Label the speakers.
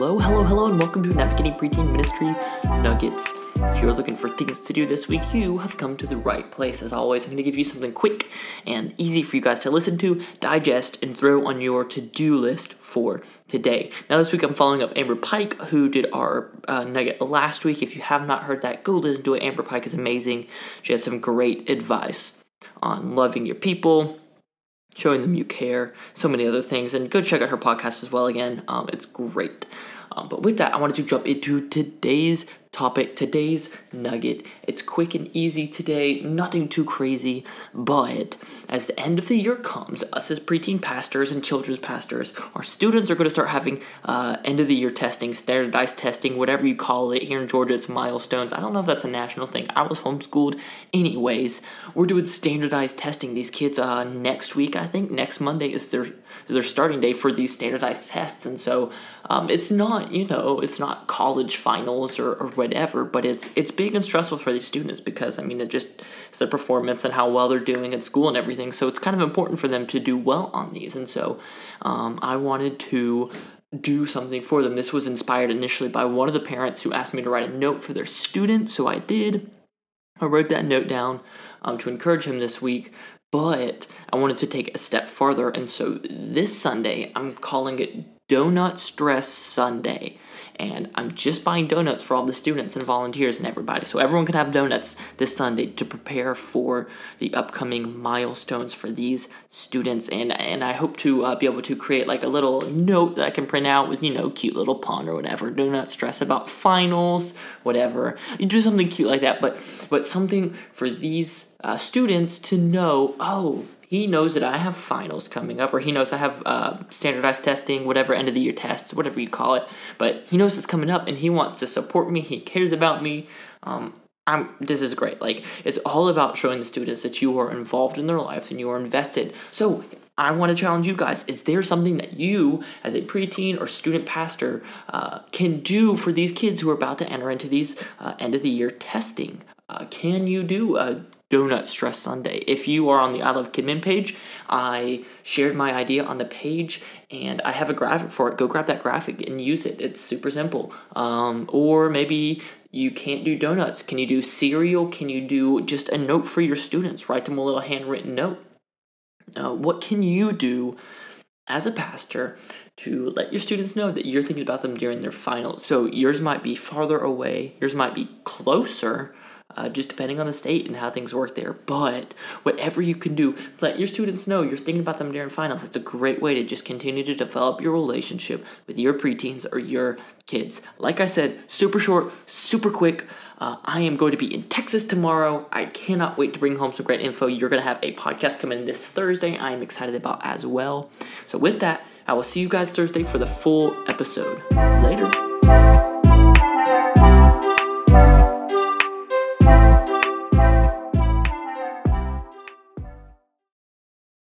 Speaker 1: Hello, hello, hello, and welcome to Navigating Preteen Ministry Nuggets. If you're looking for things to do this week, you have come to the right place. As always, I'm going to give you something quick and easy for you guys to listen to, digest, and throw on your to do list for today. Now, this week I'm following up Amber Pike, who did our uh, nugget last week. If you have not heard that, go listen to it. Amber Pike is amazing. She has some great advice on loving your people, showing them you care, so many other things. And go check out her podcast as well again. Um, it's great. Um, but with that, I wanted to jump into today's topic, today's nugget. It's quick and easy today, nothing too crazy, but as the end of the year comes, us as preteen pastors and children's pastors, our students are going to start having uh, end of the year testing, standardized testing, whatever you call it. Here in Georgia, it's milestones. I don't know if that's a national thing. I was homeschooled. Anyways, we're doing standardized testing. These kids, uh, next week, I think, next Monday is their, is their starting day for these standardized tests. And so um, it's not, you know, it's not college finals or, or whatever, but it's it's big and stressful for these students because I mean it just it's their performance and how well they're doing at school and everything. So it's kind of important for them to do well on these, and so um, I wanted to do something for them. This was inspired initially by one of the parents who asked me to write a note for their student, so I did. I wrote that note down um, to encourage him this week, but I wanted to take a step farther, and so this Sunday I'm calling it Donut Stress Sunday and I'm just buying donuts for all the students and volunteers and everybody. So everyone can have donuts this Sunday to prepare for the upcoming milestones for these students. And and I hope to uh, be able to create like a little note that I can print out with you know cute little pun or whatever. Do not stress about finals, whatever. You do something cute like that, but but something for these uh, students to know. Oh, he knows that I have finals coming up, or he knows I have uh, standardized testing, whatever end of the year tests, whatever you call it. But he knows it's coming up, and he wants to support me. He cares about me. Um, I'm, this is great. Like it's all about showing the students that you are involved in their life and you are invested. So I want to challenge you guys. Is there something that you, as a preteen or student pastor, uh, can do for these kids who are about to enter into these uh, end of the year testing? Uh, can you do a Donut Stress Sunday. If you are on the I Love KidMin page, I shared my idea on the page and I have a graphic for it. Go grab that graphic and use it. It's super simple. Um, or maybe you can't do donuts. Can you do cereal? Can you do just a note for your students? Write them a little handwritten note. Uh, what can you do as a pastor to let your students know that you're thinking about them during their finals? So yours might be farther away, yours might be closer uh, just depending on the state and how things work there. But whatever you can do, let your students know you're thinking about them during finals. It's a great way to just continue to develop your relationship with your preteens or your kids. Like I said, super short, super quick. Uh, I am going to be in Texas tomorrow. I cannot wait to bring home some great info. You're going to have a podcast coming this Thursday. I am excited about as well. So, with that, I will see you guys Thursday for the full episode. Later.